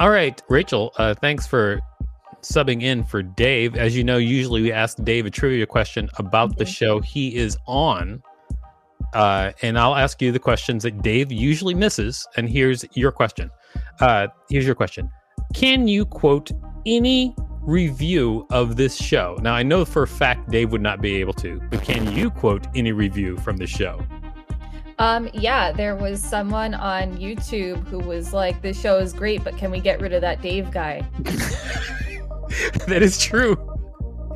All right, Rachel, uh, thanks for subbing in for Dave. As you know, usually we ask Dave a trivia question about the show he is on. Uh, and I'll ask you the questions that Dave usually misses. And here's your question. Uh, here's your question. Can you quote any review of this show? Now, I know for a fact Dave would not be able to, but can you quote any review from the show? Um, yeah, there was someone on YouTube who was like, "This show is great, but can we get rid of that Dave guy?" that is true.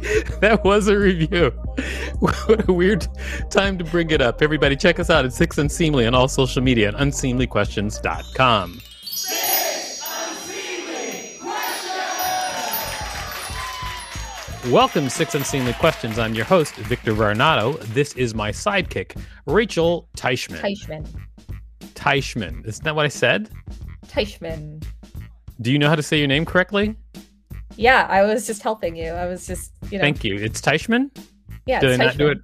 That was a review. What a weird time to bring it up. Everybody, check us out at Six Unseemly on all social media at unseemlyquestions.com. Welcome, Six Unseemly Questions. I'm your host, Victor Varnado. This is my sidekick, Rachel Teichman. Teichman. Teichman. Isn't that what I said? Teichman. Do you know how to say your name correctly? Yeah, I was just helping you. I was just, you know. Thank you. It's Teichman? Yeah, Did I it's not do it?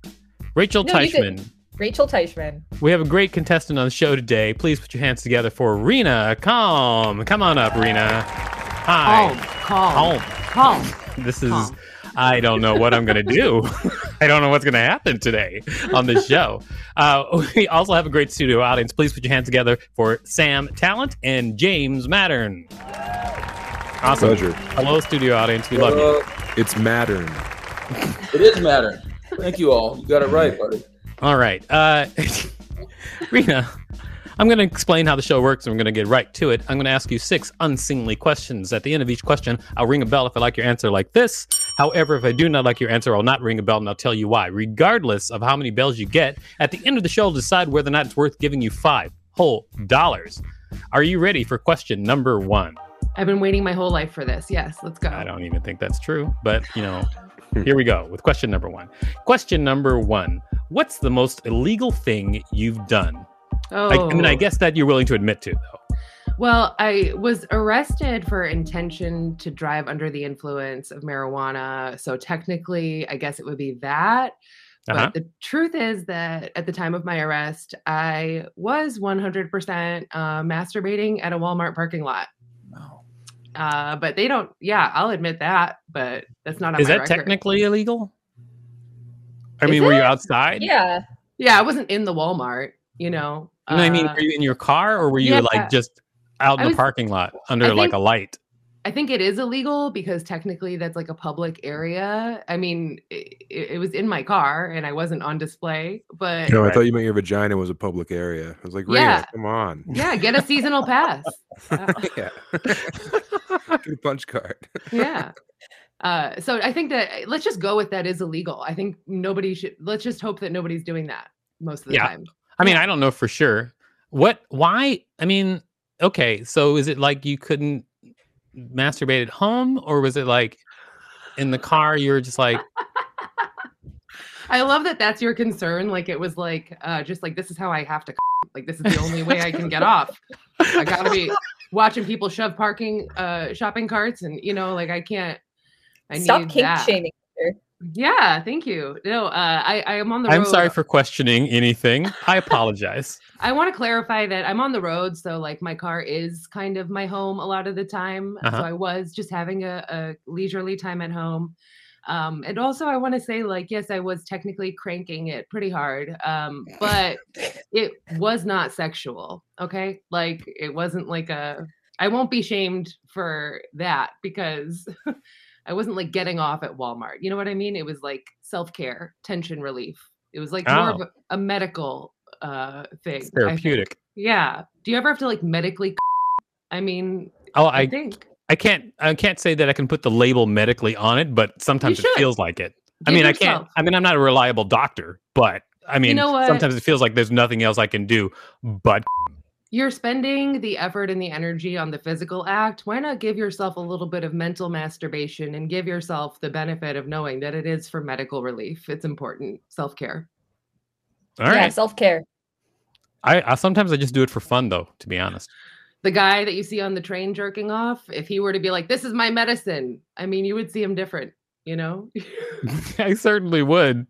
Rachel No, Teichman. Rachel Teichman. We have a great contestant on the show today. Please put your hands together for Rena Calm. Come on up, Rena. Hi. Calm, calm, Calm. calm. This is. Calm. I don't know what I'm going to do. I don't know what's going to happen today on this show. Uh, we also have a great studio audience. Please put your hands together for Sam Talent and James Mattern. Awesome. Pleasure. Hello, studio audience. We love you. Uh, It's Mattern. it is matter. Thank you all. You got it right, buddy. All right. Uh, Rena, I'm going to explain how the show works and we're going to get right to it. I'm going to ask you six unseemly questions. At the end of each question, I'll ring a bell if I like your answer like this. However, if I do not like your answer, I'll not ring a bell and I'll tell you why. Regardless of how many bells you get, at the end of the show, I'll decide whether or not it's worth giving you five whole dollars. Are you ready for question number one? I've been waiting my whole life for this. Yes, let's go. I don't even think that's true, but you know, here we go with question number one. Question number one What's the most illegal thing you've done? Oh, I, I mean, I guess that you're willing to admit to, though. Well, I was arrested for intention to drive under the influence of marijuana. So technically, I guess it would be that. But Uh-huh. the truth is that at the time of my arrest, I was 100% uh, masturbating at a Walmart parking lot. Uh, but they don't, yeah, I'll admit that, but that's not on Is my that record. technically illegal? I Is mean, were you outside? Yeah. Yeah, I wasn't in the Walmart, you know. No, I mean, Uh, were you in your car or were you yeah. like just out I in the parking lot under I like a light? I think it is illegal because technically that's like a public area. I mean, it, it was in my car and I wasn't on display, but No, I Right. thought you meant your vagina was a public area. I was like, Rena, Yeah. come on. yeah, get a seasonal pass. Uh, yeah. Get a punch card. yeah. Uh, so I think that let's just go with that is illegal. I think nobody should. Let's just hope that nobody's doing that most of the Yeah. time. I mean, Yeah. I don't know for sure. What, why? I mean, okay, so is it like you couldn't masturbate at home or was it like in the car you were just like, I love that that's your concern. Like it was like uh, just like this is how I have to. Like this is the only way I can get off. I gotta be watching people shove parking uh shopping carts and you know like I can't I Stop need kink that. shaming. Yeah, thank you. No, uh I I am on the I'm road. sorry for questioning anything. I apologize. I want to clarify that I'm on the road so like my car is kind of my home a lot of the time. Uh-huh. So I was just having a, a leisurely time at home. Um and also I want to say like yes I was technically cranking it pretty hard. Um but it was not sexual, okay? Like it wasn't like a I won't be shamed for that because I wasn't like getting off at Walmart. You know what I mean? It was like self-care, tension relief. It was like more of Oh. a, a medical uh thing. It's therapeutic. Yeah. Do you ever have to like medically I mean, Oh, I, I, think. I can't I can't say that I can put the label medically on it, but sometimes it feels like it. I Give mean, I can't. I mean, I'm not a reliable doctor, but I mean, know sometimes it feels like there's nothing else I can do but You're spending the effort and the energy on the physical act. Why not give yourself a little bit of mental masturbation and give yourself the benefit of knowing that it is for medical relief? It's important. Self care. all right. Yeah, self care. I, I sometimes I just do it for fun though, to be honest. The guy that you see on the train jerking off, if he were to be like, this is my medicine, I mean, you would see him different, you know? I certainly would.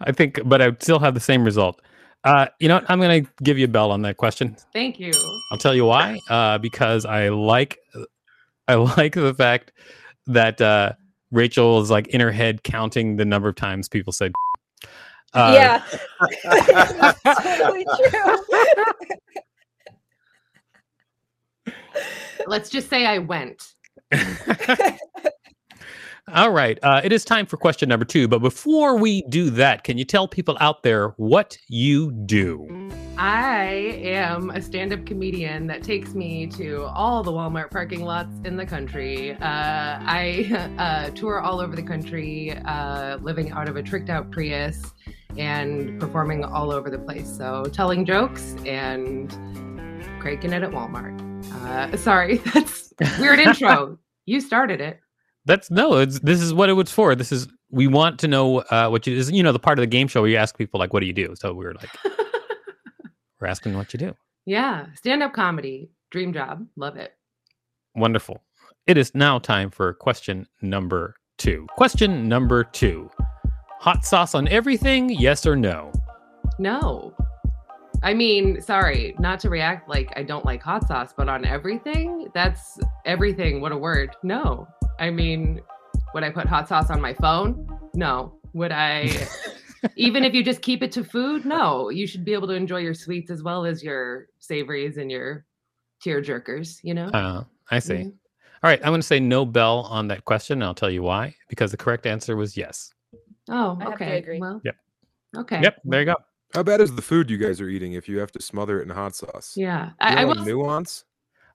I think, but I'd still have the same result. Uh, you know, what? I'm going to give you a bell on that question. Thank you. I'll tell you why. Uh, because I like, I like the fact that uh, Rachel is like in her head counting the number of times people said. Uh, yeah. That's totally true. Let's just say I went. All right. Uh, it is time for question number two. But before we do that, can you tell people out there what you do? I am a stand up comedian that takes me to all the Walmart parking lots in the country. Uh, I uh, tour all over the country, uh, living out of a tricked out Prius and performing all over the place. So, telling jokes and cranking it at Walmart. Uh, sorry, that's weird intro. You started it. That's no. It's this is what it was for. This is we want to know uh, what you is. You know, the part of the game show where you ask people like, "What do you do?" So we were like, we're asking what you do. yeah, stand up comedy, dream job, love it. Wonderful. It is now time for question number two. Question number two: Hot sauce on everything? Yes or no? No. I mean, sorry, not to react like I don't like hot sauce, but on everything, that's everything. What a word. No. I mean, would I put hot sauce on my phone? No. Would I, even if you just keep it to food? No. You should be able to enjoy your sweets as well as your savories and your tear jerkers, you know? Uh, I see. Mhm. All right, I'm going to say no bell on that question. And I'll tell you why. Because the correct answer was yes. Oh, I okay. agree. Well, Yep. Okay. Yep. There you go. How bad is the food you guys are eating if you have to smother it in hot sauce? Yeah. You I, I will. nuance.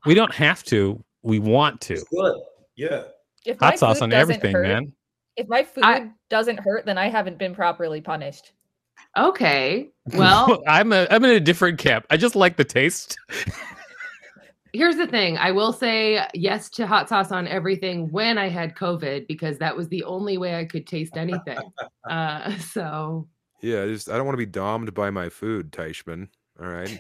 We don't have to. We want to. It's good. Yeah. If Hot sauce on everything, hurt- man. If my food I- doesn't hurt, then I haven't been properly punished. Okay. Well, I'm a I'm in a different camp. I just like the taste. Here's the thing. I will say yes to hot sauce on everything when I had COVID because that was the only way I could taste anything. uh, so Yeah, I just I don't want to be domed by my food, Teichman. All right.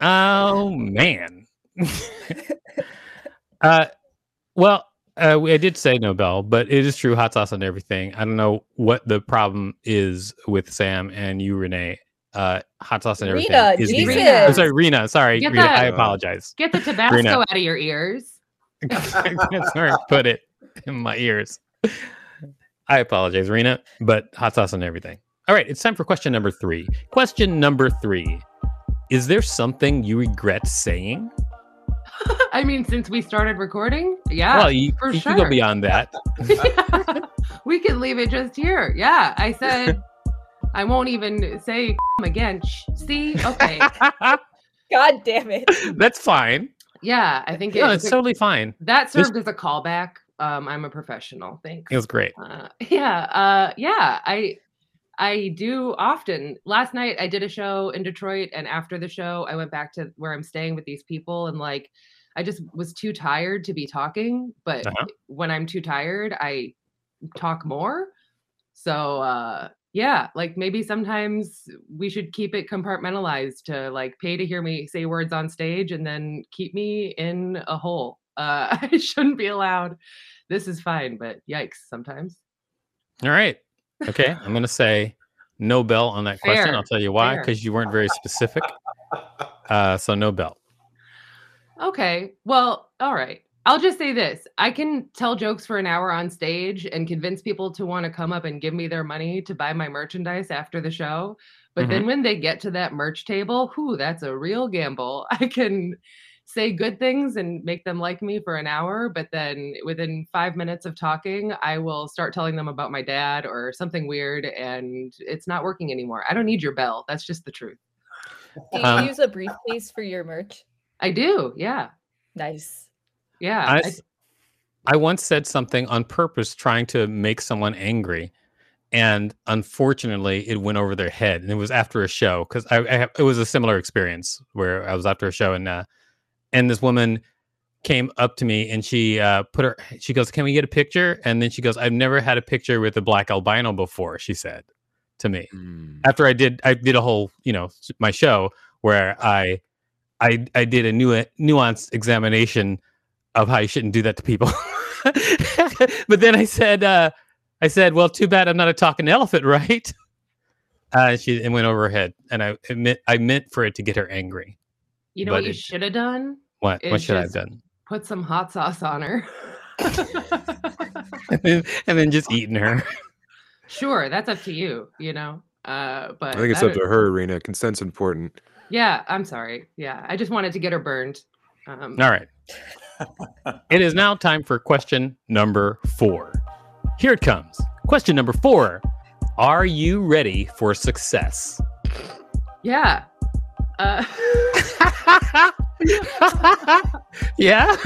Oh man. uh, well, uh, we- I did say no bell, but it is true. Hot sauce on everything. I don't know what the problem is with Sam and you, Renee. Uh, hot sauce on everything. Rena, is the- Jesus. I'm sorry, Rena. Sorry, Get Rena, I apologize. get the Tabasco Rena. out of your ears. sorry, put it in my ears. I apologize, Rena, but hot sauce on everything. All right, it's time for question number three. Question number three. Is there something you regret saying? I mean, since we started recording, yeah. well, you, for you can go sure. beyond that. we can leave it just here. Yeah. I said I won't even say again. Shh. See? Okay. God damn it. That's fine. Yeah. I think it, No, it's totally fine. that This- served as a callback. Um, I'm a professional. Thanks. It was great. Uh, yeah, uh, yeah. I I do often. Last night I did a show in Detroit, and after the show, I went back to where I'm staying with these people, and like I just was too tired to be talking. But Uh-huh. when I'm too tired, I talk more. So uh, yeah, like maybe sometimes we should keep it compartmentalized to like pay to hear me say words on stage, and then keep me in a hole. Uh, I shouldn't be allowed. This is fine, but yikes sometimes. All right. Okay. I'm going to say no bell on that question. Fair, I'll tell you why, because you weren't very specific. Uh, so no bell. Okay. Well, all right. I'll just say this. I can tell jokes for an hour on stage and convince people to want to come up and give me their money to buy my merchandise after the show. But then when they get to that merch table, whoo, that's a real gamble. I can say good things and make them like me for an hour, but then within five minutes of talking, I will start telling them about my dad or something weird, and it's not working anymore. I don't need your bell. That's just the truth. Do you Um, use a briefcase for your merch? I do. Yeah. Nice. Yeah. I once said something on purpose trying to make someone angry and unfortunately, it went over their head, and it was after a show because I, I it was a similar experience where I was after a show and uh, and this woman came up to me and she uh, put her she goes can we get a picture? And then she goes i've never had a picture with a black albino before she said to me. Mm. after i did i did a whole you know my show where i i i did a new nuanced examination of how you shouldn't do that to people. But then i said uh i said well too bad i'm not a talking elephant right? Uh she it went over her head and i admit i meant for it to get her angry You know But what you should have done? what what should i have done Put some hot sauce on her. and then, and then just eating her sure, that's up to you, you know. Uh, but I think it's I up to her, Rena. Consent's important. Yeah, I'm sorry. Yeah, I just wanted to get her burned. Um, All right. it is now time for question number four. Here it comes. Question number four Are you ready for success? Yeah. Uh, yeah,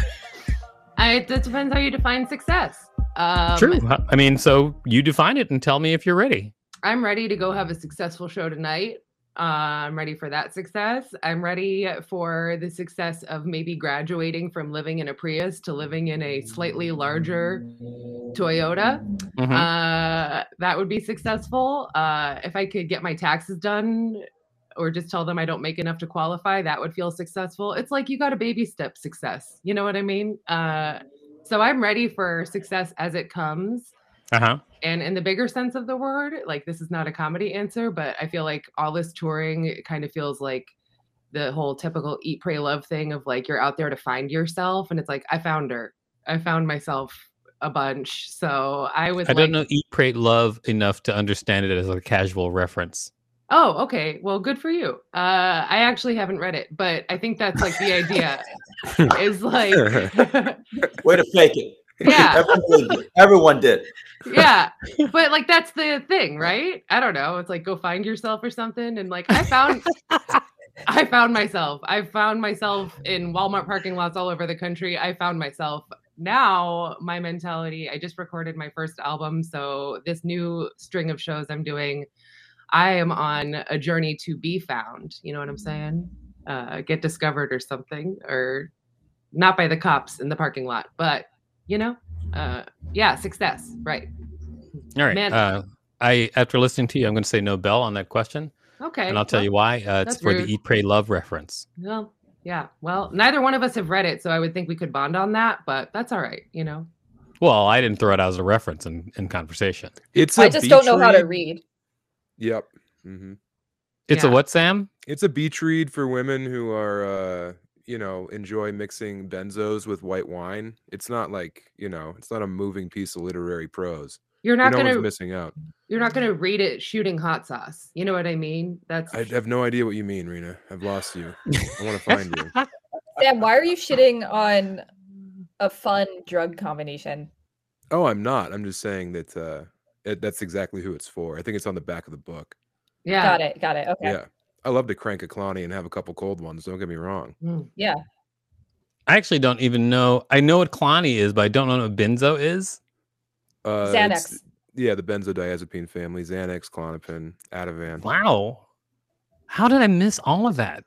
I, it depends how you define success. Um, true. I mean, so you define it and tell me if you're ready. I'm ready to go have a successful show tonight. Uh, I'm ready for that success. I'm ready for the success of maybe graduating from living in a Prius to living in a slightly larger Toyota. Mhm. Uh, that would be successful. Uh, if I could get my taxes done or just tell them I don't make enough to qualify, that would feel successful. It's like you got a baby step success. You know what I mean? Uh, so I'm ready for success as it comes. Uh-huh. And in the bigger sense of the word, like this is not a comedy answer, but I feel like all this touring it kind of feels like the whole typical eat, pray, love thing of like you're out there to find yourself. And it's like, I found her. I found myself a bunch. So I was I like, don't know Eat, Pray, Love enough to understand it as a casual reference. Oh, okay. Well, good for you. Uh, I actually haven't read it, but I think that's like the idea is like, Way to fake it. yeah, Everyone did. Everyone did. yeah. But like, that's the thing, right? I don't know. It's like, go find yourself or something. And like, I found, I found myself. I found myself in Walmart parking lots all over the country. I found myself. Now, my mentality, I just recorded my first album. So, this new string of shows I'm doing, I am on a journey to be found. You know what I'm saying? Uh, get discovered or something, or not by the cops in the parking lot, but you know, uh, yeah, success, right? All right. Man- Uh, I after listening to you, I'm going to say no bell on that question, Okay. and I'll tell well, you why. Uh, it's for rude. the Eat, Pray, Love reference. Well, yeah. Well, neither one of us have read it, so I would think we could bond on that, but that's all right. You know. Well, I didn't throw it out as a reference in, in conversation. It's I just don't know how to read. Yep. hmm It's a what, Sam? It's a beach read for women who are, uh, you know, enjoy mixing benzos with white wine. It's not like, you know, it's not a moving piece of literary prose. You're not no gonna missing out. you're not gonna read it shooting hot sauce. You know what I mean? That's I have no idea what you mean, Rena. I've lost you. I want to find you. Sam, why are you shitting on a fun drug combination? Oh, I'm not. I'm just saying that uh, it, that's exactly who it's for. I think it's on the back of the book. yeah. Got it. Got it. Okay. Yeah. I love to crank a Clonny and have a couple cold ones. Don't get me wrong. Mm. Yeah. I actually don't even know. I know what Clonny is, but I don't know what benzo is. Uh, Xanax. Yeah, the benzodiazepine family: Xanax, Klonopin, Ativan. Wow. How did I miss all of that?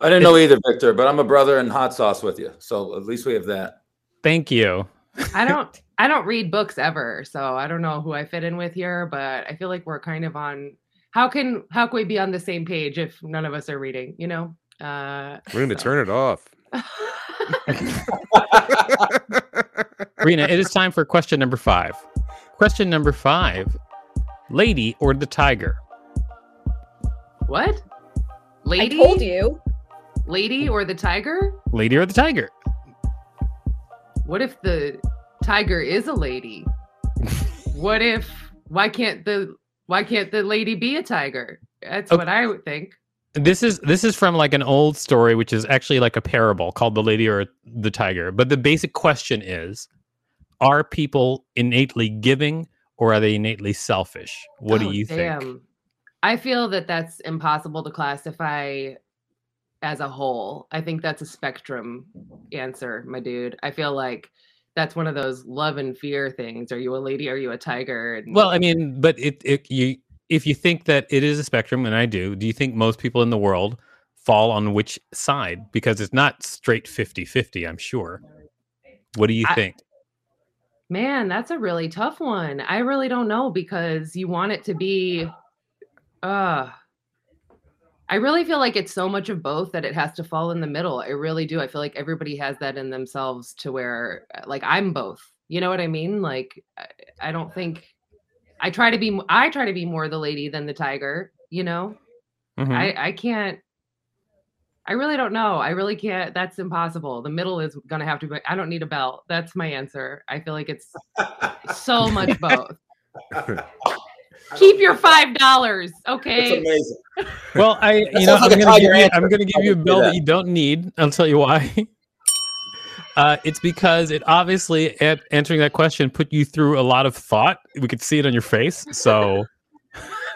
I didn't know either, Victor, but I'm a brother in hot sauce with you. So at least we have that. Thank you. I don't I don't read books ever, so I don't know who I fit in with here, but I feel like we're kind of on how can how can we be on the same page if none of us are reading, you know? Uh We're going to so- turn it off. Rena, it is time for question number five. Question number five Lady or the Tiger? what? Lady? I told you. Lady or the tiger? Lady or the Tiger? What if the tiger is a lady? what if why can't the why can't the lady be a tiger? That's Okay. what I would think. This is this is from like an old story, which is actually like a parable called "The Lady or the Tiger." But the basic question is: Are people innately giving, or are they innately selfish? What Oh, do you think? I feel that that's impossible to classify as a whole. I think that's a spectrum answer, my dude. I feel like that's one of those love and fear things. Are you a lady? Are you a tiger? And Well, I mean, but it, it you if you think that it is a spectrum, and I do, do you think most people in the world fall on which side? Because it's not straight 50-50, I'm sure. What do you I- think? Man, that's a really tough one. I really don't know because you want it to be uh I really feel like it's so much of both that it has to fall in the middle. I really do. I feel like everybody has that in themselves to where uh, like I'm both. You know what I mean? Like I, I don't think I try to be I try to be more the lady than the tiger, you know? Mhm. I I can't I really don't know. I really can't. That's impossible. The middle is gonna have to be. I don't need a belt. That's my answer. I feel like it's so much both. Keep your five dollars, It's okay? amazing. Well, I you That know like I'm gonna give you answer. I'm gonna give you a I can see bill that that. you don't need. I'll tell you why. Uh, it's because it obviously at answering that question put you through a lot of thought. We could see it on your face, so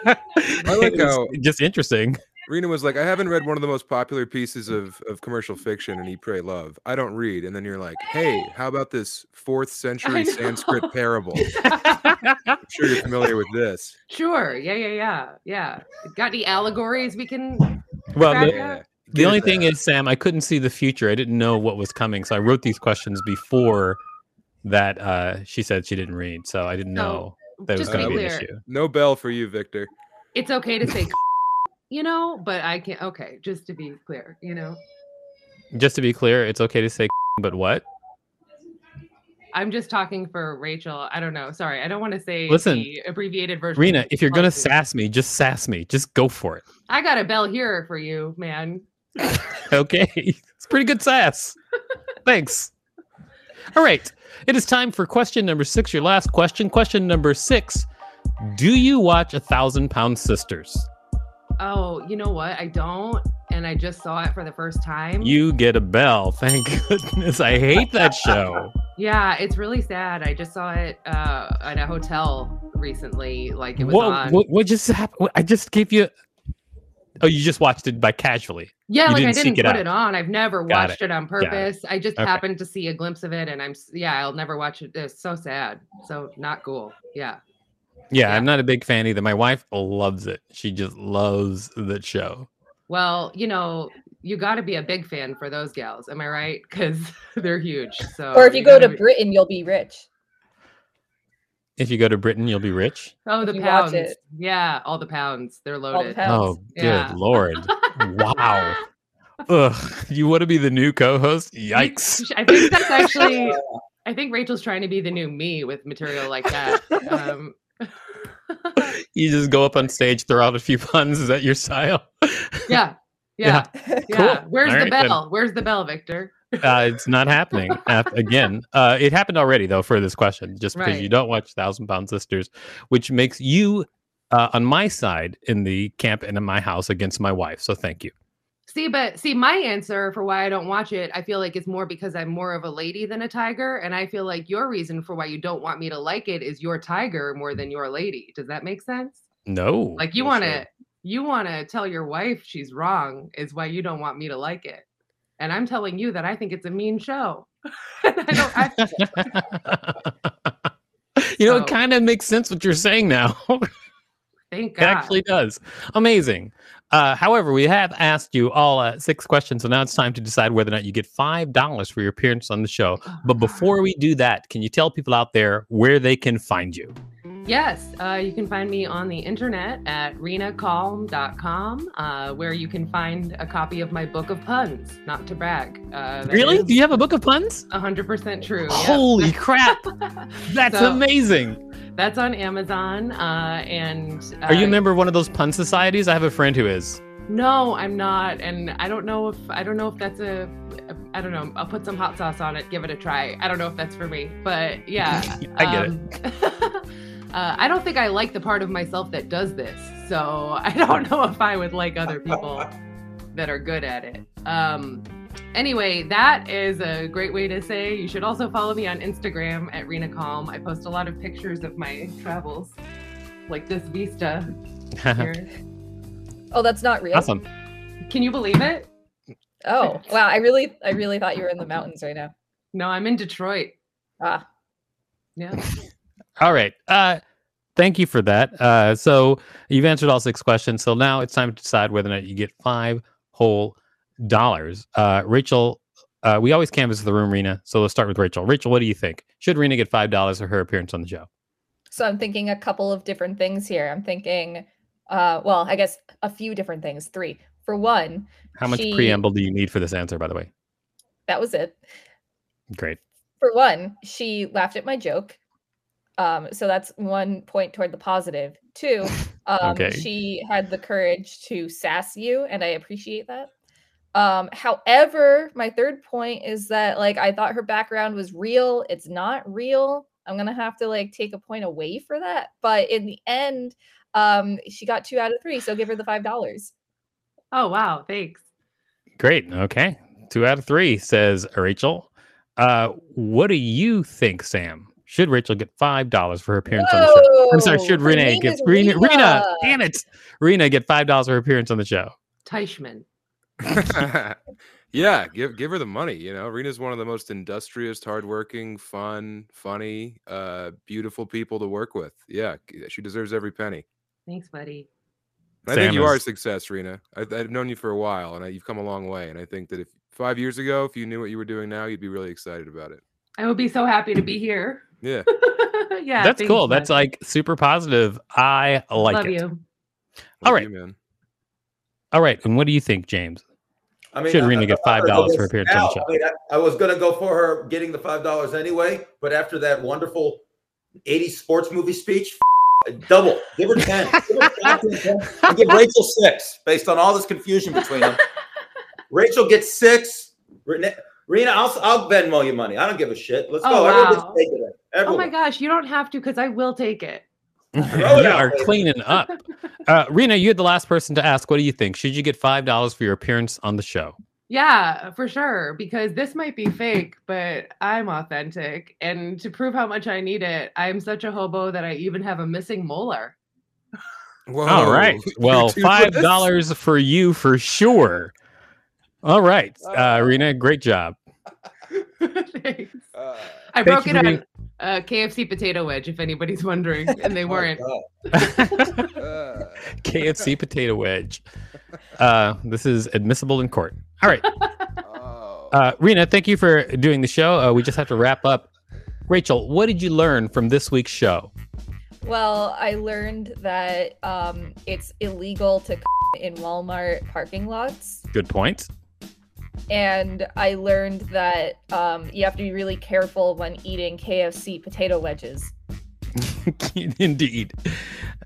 like how- just interesting. Rena was like, I haven't read one of the most popular pieces of, of commercial fiction in Eat, Pray, Love. I don't read. And then you're like, hey, how about this fourth century. Sanskrit parable? I'm sure you're familiar with this. sure. Yeah, yeah, yeah, yeah. Got any allegories we can? Well, the, the only it thing is, Sam, I couldn't see the future. I didn't know what was coming, so I wrote these questions before that. Uh, she said she didn't read, so I didn't So, know that was going to to be be an issue. No bell for you, Victor. it's okay to say, you know, but I can't. Okay, just to be clear, you know, Just to be clear, it's okay to say, but what? I'm just talking for Rachel. I don't know. Sorry, I don't want to say Listen, the abbreviated version. Rena, if you're gonna sass me, just sass me. Just go for it. I got a bell here for you, man. Okay, it's pretty good sass. Thanks. All right, it is time for question number six. Your last question. Question number six: Do you watch A Thousand Pound Sisters? Oh, you know what? I don't, and I just saw it for the first time. You get a bell. Thank goodness. I hate that show. Yeah, it's really sad. I just saw it uh, at a hotel recently. Like it was What, on. what what just happened? I just gave you. Oh, you just watched it by casually. yeah, you like I didn't seek didn't it put out. it on. I've never Got watched it. it. on purpose. I just Okay. happened to see a glimpse of it, and I'm yeah, I'll never watch it. It's so sad. So not cool. Yeah. Yeah, Yeah. I'm not a big fan either. My wife loves it. She just loves the show. Well, you know, you got to be a big fan for those gals. Am I right? Because they're huge. So. or if you go gotta be- Britain, you'll be rich. If you go to Britain, you'll be rich. Oh, the pounds. Yeah, all the pounds. They're the loaded. pounds. Oh, good Yeah. lord! wow. Ugh, you want to be the new co-host? Yikes! I think that's actually. I think Rachel's trying to be the new me with material like that. Um, You just go up on stage, throw out a few puns. Is that your style? yeah, yeah, yeah. Cool. Where's All the right, then. bell? Where's the bell, Victor? Uh, it's not happening again. Uh, it happened already though for this question, just because you don't watch Thousand Pound Sisters, which makes you uh, on my side in the camp and in my house against my wife. So thank you. See, but see, my answer for why I don't watch it, I feel like it's more because I'm more of a lady than a tiger, and I feel like your reason for why you don't want me to like it is your tiger more than your lady. Does that make sense? No, Like you want to, you want to tell your wife she's wrong is why you don't want me to like it, and I'm telling you that I think it's a mean show. I don't. I, you know, So- it kind of makes sense what you're saying now. thank God. It actually does. Amazing. Uh, however, we have asked you all uh, six questions, so now it's time to decide whether or not you get five dollars for your appearance on the show. But before we do that, can you tell people out there where they can find you? Yes, uh, you can find me on the internet at renacalm.com, uh, where you can find a copy of my book of puns. Not to brag. Uh, Really? Do you have a book of puns? 100% true. Holy crap! That's So- amazing. That's on Amazon. Uh, and uh, Are you a member of one of those pun societies? I have a friend who is. No, I'm not, and I don't know if I don't know if that's a. I don't know. I'll put some hot sauce on it. Give it a try. I don't know if that's for me, but yeah, I get it. it. uh, I don't think I like the part of myself that does this, so I don't know if I would like other people that are good at it. Um, anyway, that is a great way to say. You should also follow me on Instagram at Rena Calm. I post a lot of pictures of my travels, like this vista here. Oh, that's not real. awesome. Can you believe it? Oh, wow. I really, I really thought you were in the mountains right now. No, I'm in Detroit. Ah, Yeah. All right. Uh thank you for that. Uh so you've answered all six questions. So now it's time to decide whether or not you get five whole dollars. Uh Rachel, uh we always canvass the room, Rena. So let's start with Rachel. Rachel, what do you think? Should Rena get five dollars for her appearance on the show? so I'm thinking a couple of different things here. I'm thinking, uh, well, I guess a few different things. Three. For one, How much She- preamble do you need for this answer, by the way? that was it. Great. For one, she laughed at my joke. Um, so that's one point toward the positive. Two, um, Okay. she had the courage to sass you, and I appreciate that. Um, however, my third point is that like I thought her background was real. It's not real. I'm gonna have to like take a point away for that. But in the end, um, she got two out of three, so give her the five dollars. Oh wow, thanks. Great. Okay. Two out of three, says Rachel. Uh what do you think, Sam? Should Rachel get five dollars for her appearance on the show? I'm sorry, should Whoa, her Renee get is Rena, Rena? Rena. Damn it. Rena get five dollars for her appearance on the show. Teichman. yeah, give give her the money. You know, Rena's one of the most industrious, hardworking, fun, funny, uh, beautiful people to work with. Yeah, she deserves every penny. Thanks, buddy. And I think Sam you are a success, Rena. I, I've known you for a while, and I, you've come a long way. And I think that if five years ago, if you knew what you were doing now, you'd be really excited about it. I would be so happy to be here. Yeah. yeah. That's cool. bud. That's like super positive. I like Love it. you. Love right. you, man. All right. And what do you think, James? I mean, Should I- Rena I- get I- I- $5 for appearance on the now, show? I, mean, I, I was going to go for her getting the five dollars anyway, but after that wonderful '80s sports movie speech, double. Give her ten. Give, her goddamn 10. And give Rachel six, based on all this confusion between them. Rachel gets six. Rena, Rena, I'll I'll Venmo you money. I don't give a shit. Let's Oh, go. Everyone just take it. Oh my gosh, you don't have to because I will take it. you Throw it out, are cleaning up. Uh, Rena, you're the last person to ask. What do you think? Should you get five dollars for your appearance on the show? Yeah, for sure. Because this might be fake, but I'm authentic. And to prove how much I need it, I'm such a hobo that I even have a missing molar. Whoa, All right. Well, five dollars for you for sure. All right, uh, Rena, great job. Thanks. Uh, I Thank broke it for on being- a KFC potato wedge, if anybody's wondering, and they Oh weren't. God. uh, KFC potato wedge. Uh, this is admissible in court. All right, oh. uh, Rena, thank you for doing the show. Uh, we just have to wrap up. Rachel, what did you learn from this week's show? Well, I learned that um, it's illegal to in Walmart parking lots. Good point. And I learned that um, you have to be really careful when eating KFC potato wedges. Indeed.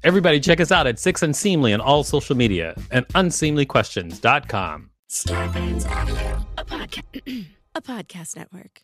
Everybody, check us out at Six Unseemly on all social media and unseemlyquestions.com. Starburns Audio, a podcast, a podcast network.